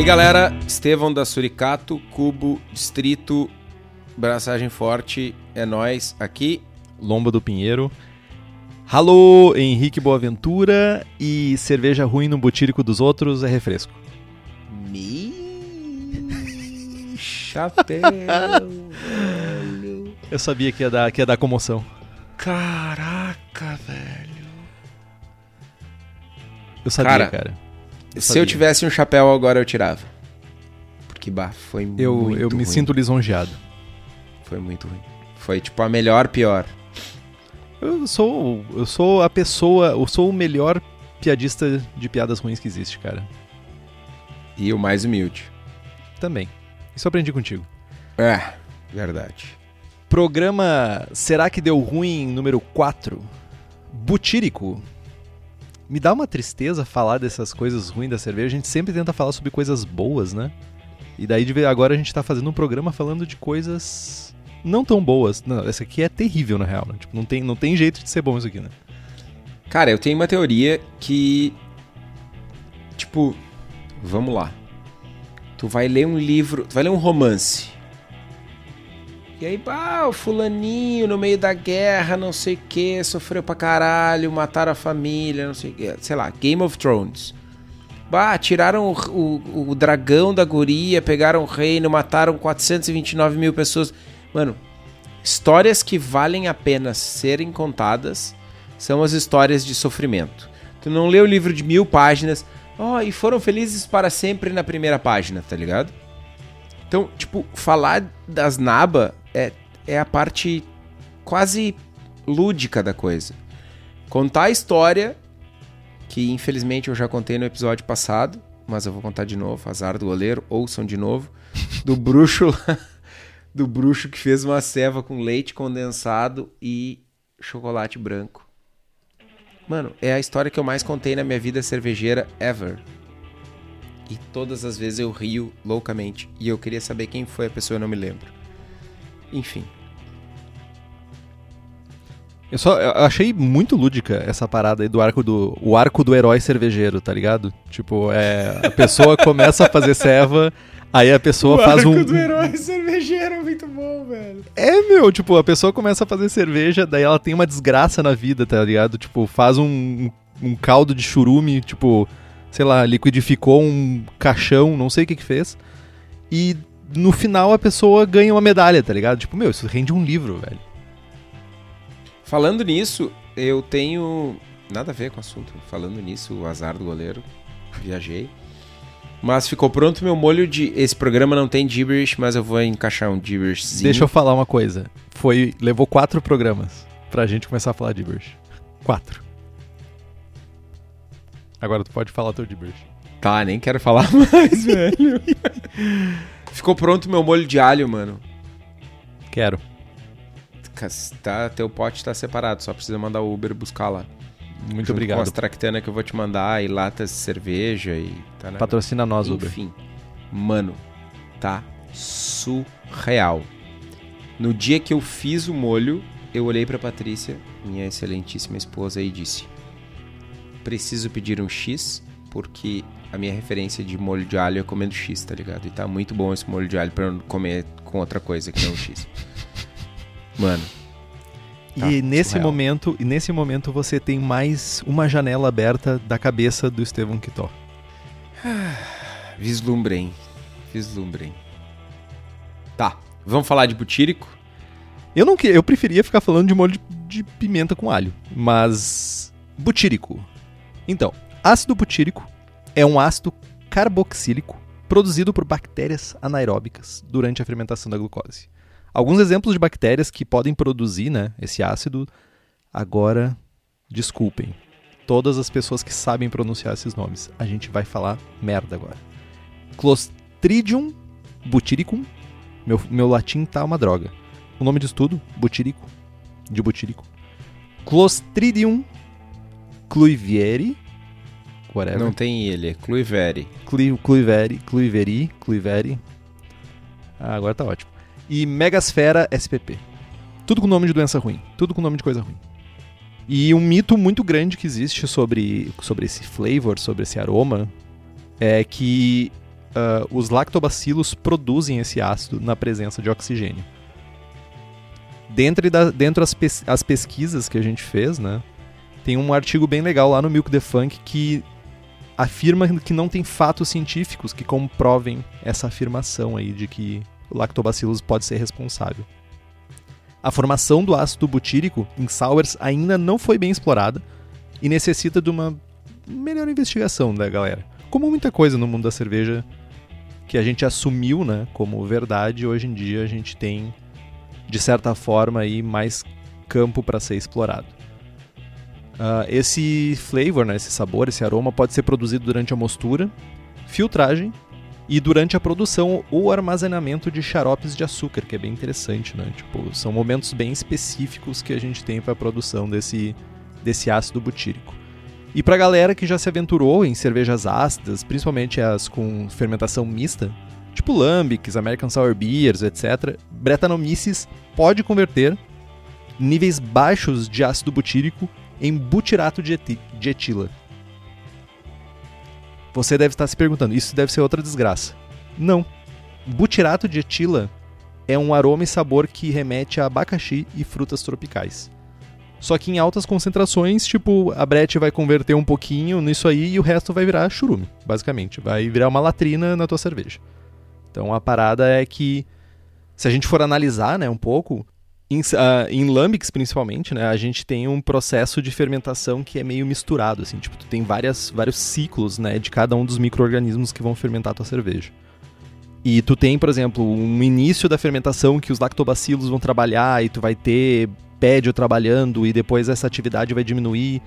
aí, galera, Estevão da Suricato, Cubo, Distrito, Braçagem Forte, é nós aqui. Lomba do Pinheiro. Alô, Henrique Boaventura e cerveja ruim no butírico dos outros é refresco. Me chapéu, velho. Eu sabia que ia dar, que ia dar comoção. Caraca, velho. Eu sabia, Cara, cara. Eu Se sabia. eu tivesse um chapéu agora eu tirava. Porque bah, foi Eu, muito eu me ruim. sinto lisonjeado. Foi muito ruim. Foi tipo a melhor pior. Eu sou, eu sou a pessoa, eu sou o melhor piadista de piadas ruins que existe, cara. E o mais humilde. Também. Isso eu aprendi contigo. É, verdade. Programa Será que deu ruim número 4? Butírico. Me dá uma tristeza falar dessas coisas ruins da cerveja. A gente sempre tenta falar sobre coisas boas, né? E daí agora a gente tá fazendo um programa falando de coisas não tão boas. Não, essa aqui é terrível na real, né? Tipo, não tem, não tem jeito de ser bom isso aqui, né? Cara, eu tenho uma teoria que. Tipo, vamos lá. Tu vai ler um livro, tu vai ler um romance. E aí, bah, o fulaninho no meio da guerra, não sei o que, sofreu pra caralho, mataram a família, não sei o que. Sei lá, Game of Thrones. Bah, tiraram o, o, o dragão da guria, pegaram o reino, mataram 429 mil pessoas. Mano, histórias que valem a pena serem contadas são as histórias de sofrimento. Tu não lê o livro de mil páginas, ó, e foram felizes para sempre na primeira página, tá ligado? Então, tipo, falar das naba é, é a parte quase lúdica da coisa. Contar a história, que infelizmente eu já contei no episódio passado, mas eu vou contar de novo, azar do goleiro, ouçam de novo, do bruxo lá, do bruxo que fez uma ceva com leite condensado e chocolate branco. Mano, é a história que eu mais contei na minha vida cervejeira ever. E todas as vezes eu rio loucamente. E eu queria saber quem foi a pessoa, eu não me lembro. Enfim. Eu só eu achei muito lúdica essa parada aí do arco do o arco do herói cervejeiro, tá ligado? Tipo, é a pessoa começa a fazer ceva, aí a pessoa faz um herói cervejeiro é muito bom, velho. É, meu, tipo, a pessoa começa a fazer cerveja, daí ela tem uma desgraça na vida, tá ligado? Tipo, faz um, um caldo de churume, tipo, sei lá, liquidificou um caixão, não sei o que que fez. E no final a pessoa ganha uma medalha, tá ligado? Tipo, meu, isso rende um livro, velho. Falando nisso, eu tenho. Nada a ver com o assunto. Falando nisso, o azar do goleiro. Viajei. Mas ficou pronto meu molho de. Esse programa não tem gibberish, mas eu vou encaixar um gibberish. Deixa eu falar uma coisa. Foi. Levou quatro programas pra gente começar a falar de Gibberish. Quatro. Agora tu pode falar teu Gibberish. Tá, nem quero falar mais, velho. ficou pronto meu molho de alho, mano. Quero. Tá, teu pote tá separado, só precisa mandar o Uber buscar lá. Muito Junto obrigado. Com as tractanas que eu vou te mandar e latas de cerveja e tá, né? Patrocina nós, Uber. Enfim, mano, tá surreal. No dia que eu fiz o molho, eu olhei pra Patrícia, minha excelentíssima esposa, e disse: Preciso pedir um X, porque a minha referência de molho de alho é comendo X, tá ligado? E tá muito bom esse molho de alho pra eu não comer com outra coisa que não X. Mano, E Tá, nesse surreal. momento, e nesse momento você tem mais uma janela aberta da cabeça do Estevão Quitó. vislumbrem. Vislumbrem. Tá, vamos falar de butírico? Eu não que, eu preferia ficar falando de molho de, de pimenta com alho, mas butírico. Então, ácido butírico é um ácido carboxílico produzido por bactérias anaeróbicas durante a fermentação da glucose. Alguns exemplos de bactérias que podem produzir, né, esse ácido. Agora, desculpem, todas as pessoas que sabem pronunciar esses nomes. A gente vai falar merda agora. Clostridium butyricum. Meu, meu latim tá uma droga. O nome disso tudo, butírico, de butírico. Clostridium cluivieri, whatever. Não tem ele, é Cluiveri. Cli, cluiveri, cluiveri, cluiveri. Ah, agora tá ótimo. E Megasfera SPP. Tudo com nome de doença ruim, tudo com nome de coisa ruim. E um mito muito grande que existe sobre, sobre esse flavor, sobre esse aroma, é que uh, os lactobacilos produzem esse ácido na presença de oxigênio. Dentre, da, dentro as, pes as pesquisas que a gente fez, né, tem um artigo bem legal lá no Milk the Funk que afirma que não tem fatos científicos que comprovem essa afirmação aí de que o lactobacillus pode ser responsável. A formação do ácido butírico em sours ainda não foi bem explorada e necessita de uma melhor investigação da galera. Como muita coisa no mundo da cerveja que a gente assumiu, né, como verdade, hoje em dia a gente tem de certa forma aí mais campo para ser explorado. Uh, esse flavor, né, esse sabor, esse aroma pode ser produzido durante a mostura, filtragem e durante a produção ou armazenamento de xaropes de açúcar, que é bem interessante, né? Tipo, são momentos bem específicos que a gente tem para a produção desse, desse ácido butírico. E para a galera que já se aventurou em cervejas ácidas, principalmente as com fermentação mista, tipo lambics, American Sour Beers, etc., Brettanomyces pode converter níveis baixos de ácido butírico em butirato de, de etila. Você deve estar se perguntando, isso deve ser outra desgraça. Não. Butirato de etila é um aroma e sabor que remete a abacaxi e frutas tropicais. Só que em altas concentrações, tipo, a Brett vai converter um pouquinho nisso aí e o resto vai virar churume, basicamente. Vai virar uma latrina na tua cerveja. Então a parada é que, se a gente for analisar né, um pouco, em, uh, em lambics, principalmente, né, a gente tem um processo de fermentação que é meio misturado, assim, tipo, tu tem várias, vários ciclos, né, de cada um dos micro-organismos que vão fermentar a tua cerveja. E tu tem, por exemplo, um início da fermentação que os lactobacilos vão trabalhar e tu vai ter pédio trabalhando e depois essa atividade vai diminuir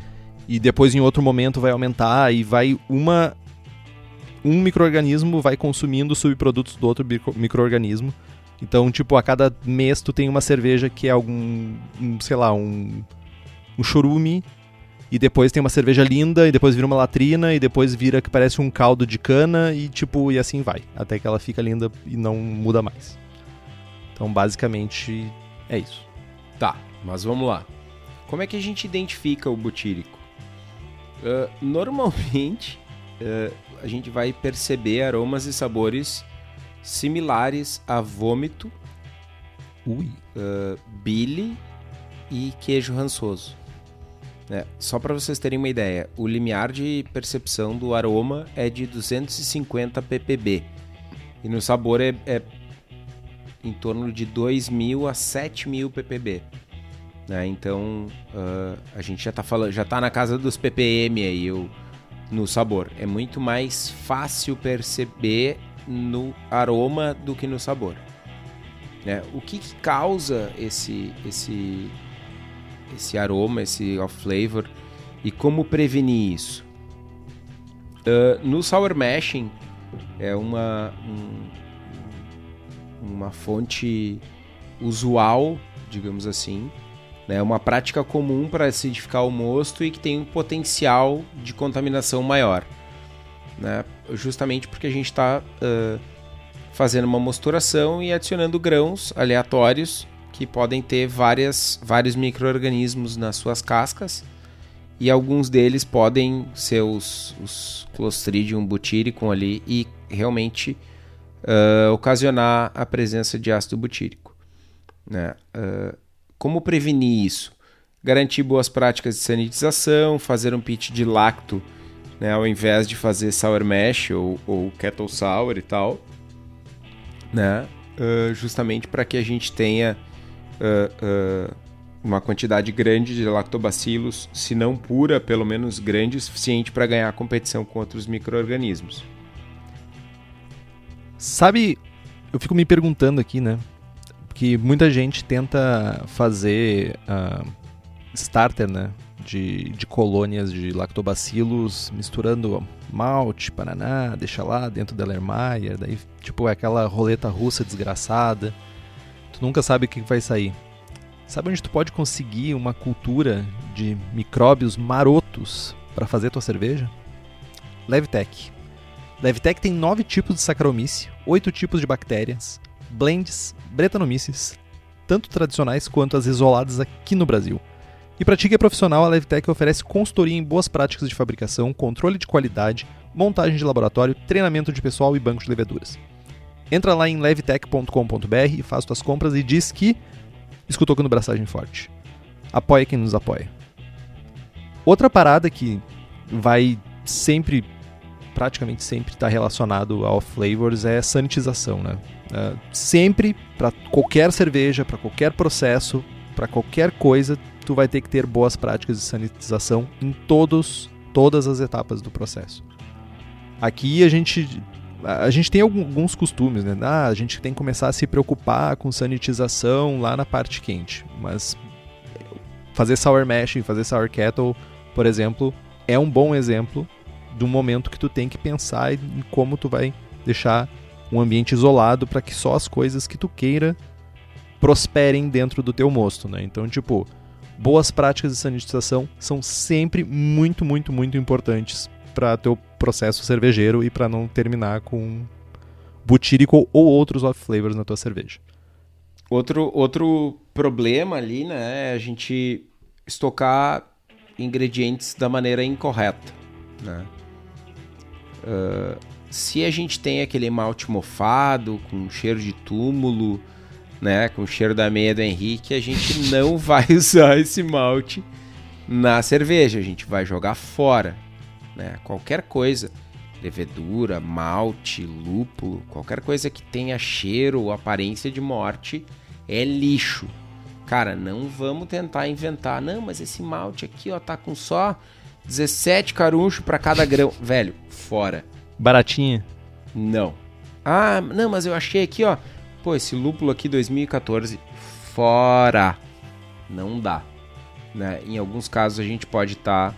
e depois em outro momento vai aumentar e vai uma um microorganismo vai consumindo subprodutos do outro microorganismo então, tipo, a cada mês tu tem uma cerveja que é algum, um, sei lá, um, um chorume, e depois tem uma cerveja linda, e depois vira uma latrina, e depois vira que parece um caldo de cana, e tipo, e assim vai, até que ela fica linda e não muda mais. Então, basicamente, é isso. Tá, mas vamos lá. Como é que a gente identifica o butírico? Uh, normalmente, uh, a gente vai perceber aromas e sabores similares a vômito. Uh, bile e queijo rançoso. É, só para vocês terem uma ideia, o limiar de percepção do aroma é de 250 ppb e no sabor é, é em torno de 2.000 a 7.000 ppb. Né? Então uh, a gente já está falando, já tá na casa dos ppm aí o, no sabor. É muito mais fácil perceber no aroma do que no sabor. Né? O que, que, causa esse, esse, esse aroma, esse off flavor e como prevenir isso? Uh, no sour mashing é uma, um, uma fonte usual, digamos assim, é uma prática comum para acidificar o mosto e que tem um potencial de contaminação maior né? Justamente porque a gente está uh, fazendo uma mosturação e adicionando grãos aleatórios que podem ter várias, vários micro-organismos nas suas cascas e alguns deles podem ser os, os Clostridium butyricum ali e realmente uh, ocasionar a presença de ácido butírico. Né? Uh, como prevenir isso? Garantir boas práticas de sanitização, fazer um pitch de lacto né, ao invés de fazer sour mash ou, ou kettle sour e tal, né, uh, justamente para que a gente tenha uh, uh, uma quantidade grande de lactobacilos, se não pura, pelo menos grande o suficiente para ganhar competição com outros micro-organismos. Sabe, eu fico me perguntando aqui, né, que muita gente tenta fazer starter, né, de, de colônias de lactobacilos misturando malte, paraná, deixa lá dentro da Lermayer, daí tipo é aquela roleta russa desgraçada. Tu nunca sabe o que vai sair. Sabe onde tu pode conseguir uma cultura de micróbios marotos para fazer tua cerveja? Levtech. Levtech tem nove tipos de Saccharomyces, oito tipos de bactérias, blends, Brettanomyces, tanto tradicionais quanto as isoladas aqui no Brasil E para ti que é profissional, a Levtech oferece consultoria em boas práticas de fabricação, controle de qualidade, montagem de laboratório, treinamento de pessoal e banco de leveduras. Entra lá em levtech.com.br e faz tuas compras e diz que escutou no Braçagem Forte. Apoia quem nos apoia. Outra parada que vai sempre, praticamente sempre, estar tá relacionado ao flavors é sanitização, né? Uh, sempre, para qualquer cerveja, para qualquer processo, para qualquer coisa, tu vai ter que ter boas práticas de sanitização em todos, todas as etapas do processo. Aqui a gente a gente tem alguns costumes, né? Ah, a gente tem que começar a se preocupar com sanitização lá na parte quente, mas fazer sour mash, fazer sour kettle, por exemplo, é um bom exemplo do momento que tu tem que pensar em como tu vai deixar um ambiente isolado para que só as coisas que tu queira prosperem dentro do teu mosto, né? Então, tipo, boas práticas de sanitização são sempre muito, muito, muito importantes para teu processo cervejeiro e para não terminar com butírico ou outros off flavors na tua cerveja. Outro, outro problema ali, né, é a gente estocar ingredientes da maneira incorreta, né? Uh, se a gente tem aquele malte mofado com cheiro de túmulo, né, com cheiro da meia do Henrique, a gente não vai usar esse malte na cerveja, a gente vai jogar fora, né? Qualquer coisa, levedura, malte, lúpulo, qualquer coisa que tenha cheiro ou aparência de morte é lixo. Cara, não vamos tentar inventar, não, mas esse malte aqui, ó, tá com só 17 caruncho para cada grão. Velho, fora. Baratinha? Não. Ah, não, mas eu achei aqui, ó. Pô, esse lúpulo aqui 2014, fora. Não dá. Né? Em alguns casos a gente pode estar tá,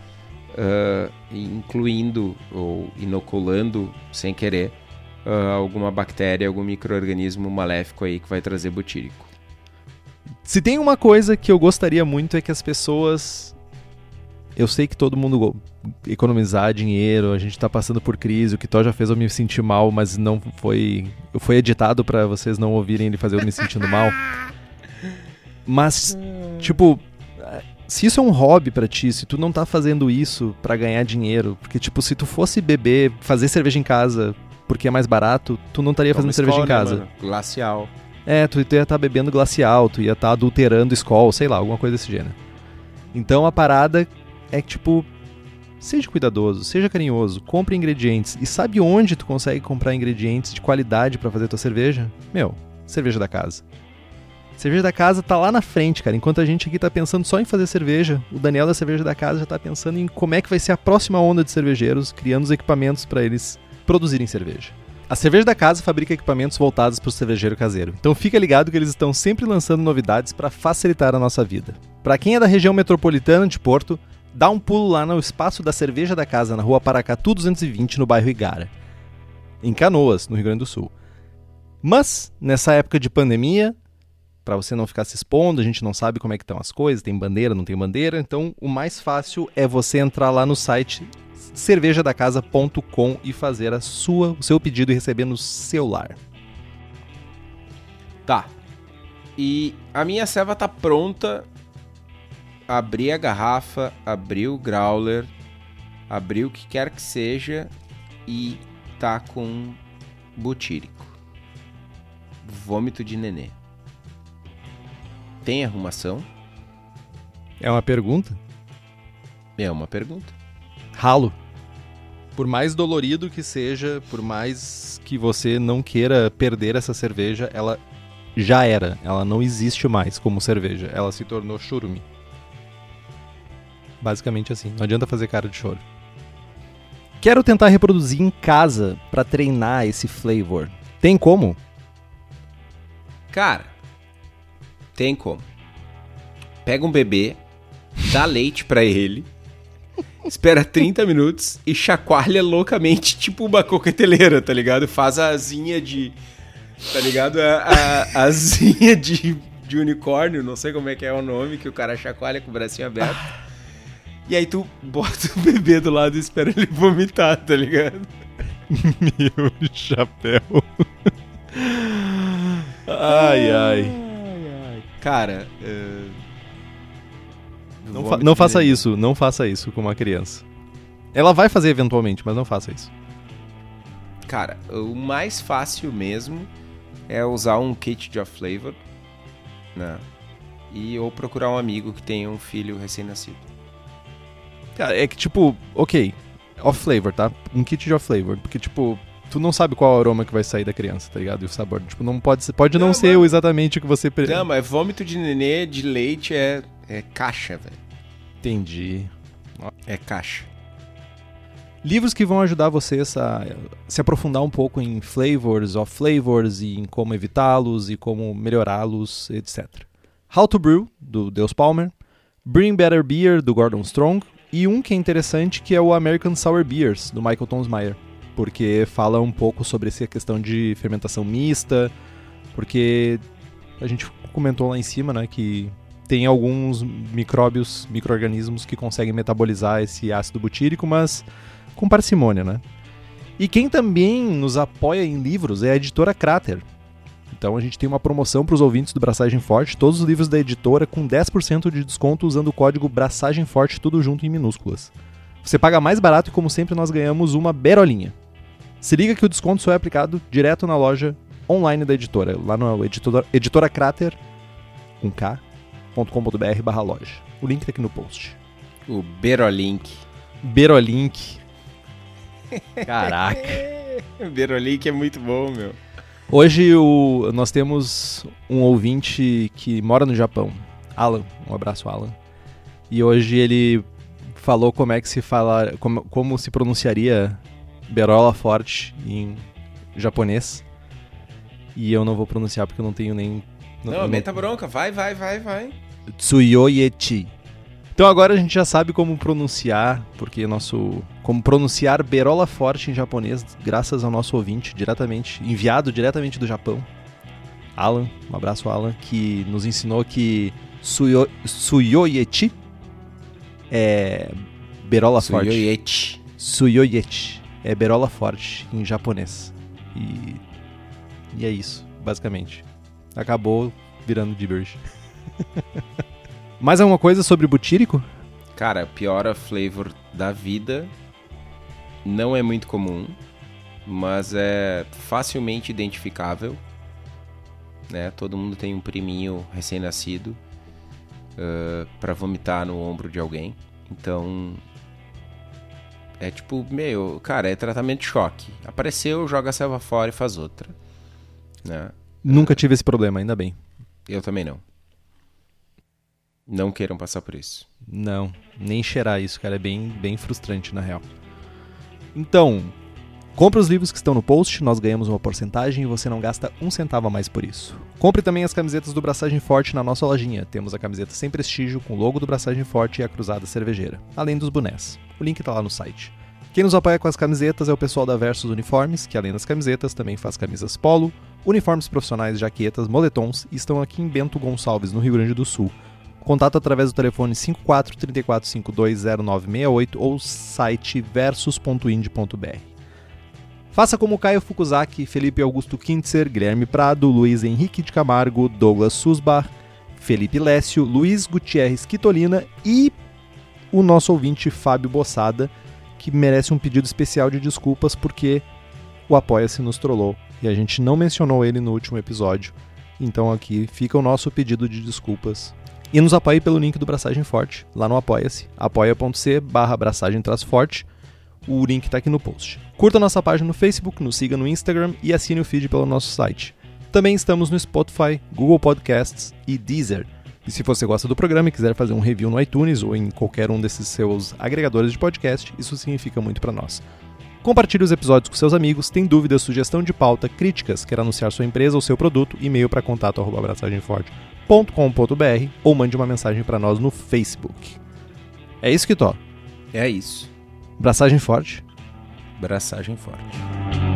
uh, incluindo ou inoculando sem querer uh, alguma bactéria, algum microorganismo maléfico aí que vai trazer butírico. Se tem uma coisa que eu gostaria muito é que as pessoas. Eu sei que todo mundo economizar dinheiro, a gente tá passando por crise, o que já fez eu me sentir mal, mas não foi. Foi editado para vocês não ouvirem ele fazer eu me sentindo mal. Mas, tipo, se isso é um hobby para ti, se tu não tá fazendo isso para ganhar dinheiro, porque tipo, se tu fosse beber, fazer cerveja em casa porque é mais barato, tu não estaria fazendo cerveja em né, casa. Né, Glacial. É, tu, tu ia estar tá bebendo glacial, tu ia estar tá adulterando Skol, sei lá, alguma coisa desse gênero. Então a parada é que, tipo, seja cuidadoso, seja carinhoso, compre ingredientes. E sabe onde tu consegue comprar ingredientes de qualidade para fazer tua cerveja? Meu, cerveja da casa. Cerveja da casa tá lá na frente, cara. Enquanto a gente aqui tá pensando só em fazer cerveja, o Daniel da cerveja da casa já tá pensando em como é que vai ser a próxima onda de cervejeiros, criando os equipamentos para eles produzirem cerveja. A Cerveja da Casa fabrica equipamentos voltados para o cervejeiro caseiro, então fica ligado que eles estão sempre lançando novidades para facilitar a nossa vida. Para quem é da região metropolitana de Porto, dá um pulo lá no espaço da Cerveja da Casa, na rua Paracatu 220, no bairro Igara, em Canoas, no Rio Grande do Sul. Mas, nessa época de pandemia, para você não ficar se expondo, a gente não sabe como é que estão as coisas, tem bandeira, não tem bandeira, então o mais fácil é você entrar lá no site cervejadacasa.com e fazer a sua, o seu pedido e receber no celular. Tá. E a minha ceva tá pronta. Abri a garrafa, abri o growler, abri o que quer que seja e tá com butírico. Vômito de nenê. Tem arrumação? É uma pergunta? É uma pergunta. Ralo por mais dolorido que seja, por mais que você não queira perder essa cerveja, ela já era. Ela não existe mais como cerveja. Ela se tornou churume. Basicamente assim. Não adianta fazer cara de choro. Quero tentar reproduzir em casa para treinar esse flavor. Tem como? Cara, tem como. Pega um bebê, dá leite para ele espera 30 minutos e chacoalha loucamente, tipo uma coqueteleira, tá ligado? Faz a asinha de. Tá ligado? A, a, asinha de, de unicórnio, não sei como é que é o nome, que o cara chacoalha com o bracinho aberto. E aí tu bota o bebê do lado e espera ele vomitar, tá ligado? Meu chapéu. ai, ai. Cara, uh Não, fa- não faça isso, não faça isso com uma criança. Ela vai fazer eventualmente, mas não faça isso. Cara, o mais fácil mesmo é usar um kit de off-flavor, né? E ou procurar um amigo que tenha um filho recém-nascido. Cara, é que tipo, ok, off-flavor, tá? Um kit de off-flavor, porque tipo, tu não sabe qual aroma que vai sair da criança, tá ligado? E o sabor, tipo, não pode ser, pode não, Não, ser exatamente o que você... pre- Não, mas vômito de nenê de leite é, é caixa, velho. Entendi. É caixa. Livros que vão ajudar vocês a se aprofundar um pouco em flavors, off flavors e em como evitá-los e como melhorá-los, etc. How to Brew, do Deus Palmer, Bring Better Beer, do Gordon Strong, e um que é interessante que é o American Sour Beers, do Michael Tonsmeyer, porque fala um pouco sobre essa questão de fermentação mista, porque a gente comentou lá em cima, né, que tem alguns micróbios, micro-organismos que conseguem metabolizar esse ácido butírico, mas com parcimônia, né? E quem também nos apoia em livros é a editora Crater. Então a gente tem uma promoção para os ouvintes do Braçagem Forte, todos os livros da editora com 10% de desconto usando o código Braçagem Forte, tudo junto em minúsculas. Você paga mais barato e como sempre nós ganhamos uma berolinha. Se liga que o desconto só é aplicado direto na loja online da editora, lá no editora, editora Crater, com k.com.br barra loja. O link tá aqui no post. O Berolink. Berolink. Caraca. O Berolink é muito bom, meu. Hoje o- nós temos um ouvinte que mora no Japão, Alan. Um abraço, Alan. E hoje ele falou como é que se fala, como, como se pronunciaria Berola Forte em japonês. E eu não vou pronunciar porque eu não tenho nem. Não, meta bronca. Vai, vai, vai, vai. Tsuyoyechi. Então agora a gente já sabe como pronunciar, porque nosso como pronunciar Berola Forte em japonês, graças ao nosso ouvinte diretamente, enviado diretamente do Japão. Alan, um abraço Alan, que nos ensinou que Suyo, Suyoyechi é Berola Forte. Suyoyechi. Suyoyechi é Berola Forte em japonês. E e é isso, basicamente. Acabou virando gibberish. Mais alguma coisa sobre butírico? Cara, pior a flavor da vida. Não é muito comum, mas é facilmente identificável. Né? Todo mundo tem um priminho recém-nascido ah, pra vomitar no ombro de alguém. Então. É tipo, meu, cara, é tratamento de choque. Apareceu, joga a selva fora e faz outra. Né? Nunca tive esse problema, ainda bem. Eu também não. Não queiram passar por isso. Não, nem cheirar isso, cara, é bem, bem frustrante na real. Então, compre os livros que estão no post, nós ganhamos uma porcentagem e você não gasta um centavo a mais por isso. Compre também as camisetas do Braçagem Forte na nossa lojinha. Temos a camiseta sem prestígio com o logo do Braçagem Forte e a cruzada cervejeira, além dos bonés. O link tá lá no site. Quem nos apoia com as camisetas é o pessoal da Versus Uniformes, que além das camisetas também faz camisas polo, uniformes profissionais, jaquetas, moletons e estão aqui em Bento Gonçalves, no Rio Grande do Sul. Contato através do telefone 54 34520968 ou site versus.ind.br. Faça como Caio Fukuzaki, Felipe Augusto Kintzer, Guilherme Prado, Luiz Henrique de Camargo, Douglas Susbar, Felipe Lécio, Luiz Gutierrez Quitolina e o nosso ouvinte Fábio Bossada, que merece um pedido especial de desculpas porque o Apoia-se nos trollou e a gente não mencionou ele no último episódio. Então aqui fica o nosso pedido de desculpas e nos apoie pelo link do Braçagem Forte, lá no Apoia-se, apoia.c barra Forte. O link está aqui no post. Curta nossa página no Facebook, nos siga no Instagram e assine o feed pelo nosso site. Também estamos no Spotify, Google Podcasts e Deezer. E se você gosta do programa e quiser fazer um review no iTunes ou em qualquer um desses seus agregadores de podcast, isso significa muito para nós. Compartilhe os episódios com seus amigos, tem dúvidas, sugestão de pauta, críticas, quer anunciar sua empresa ou seu produto, e-mail para contato abraçagemforte.com.br ou mande uma mensagem para nós no Facebook. É isso que. É isso. Braçagem forte. Braçagem forte.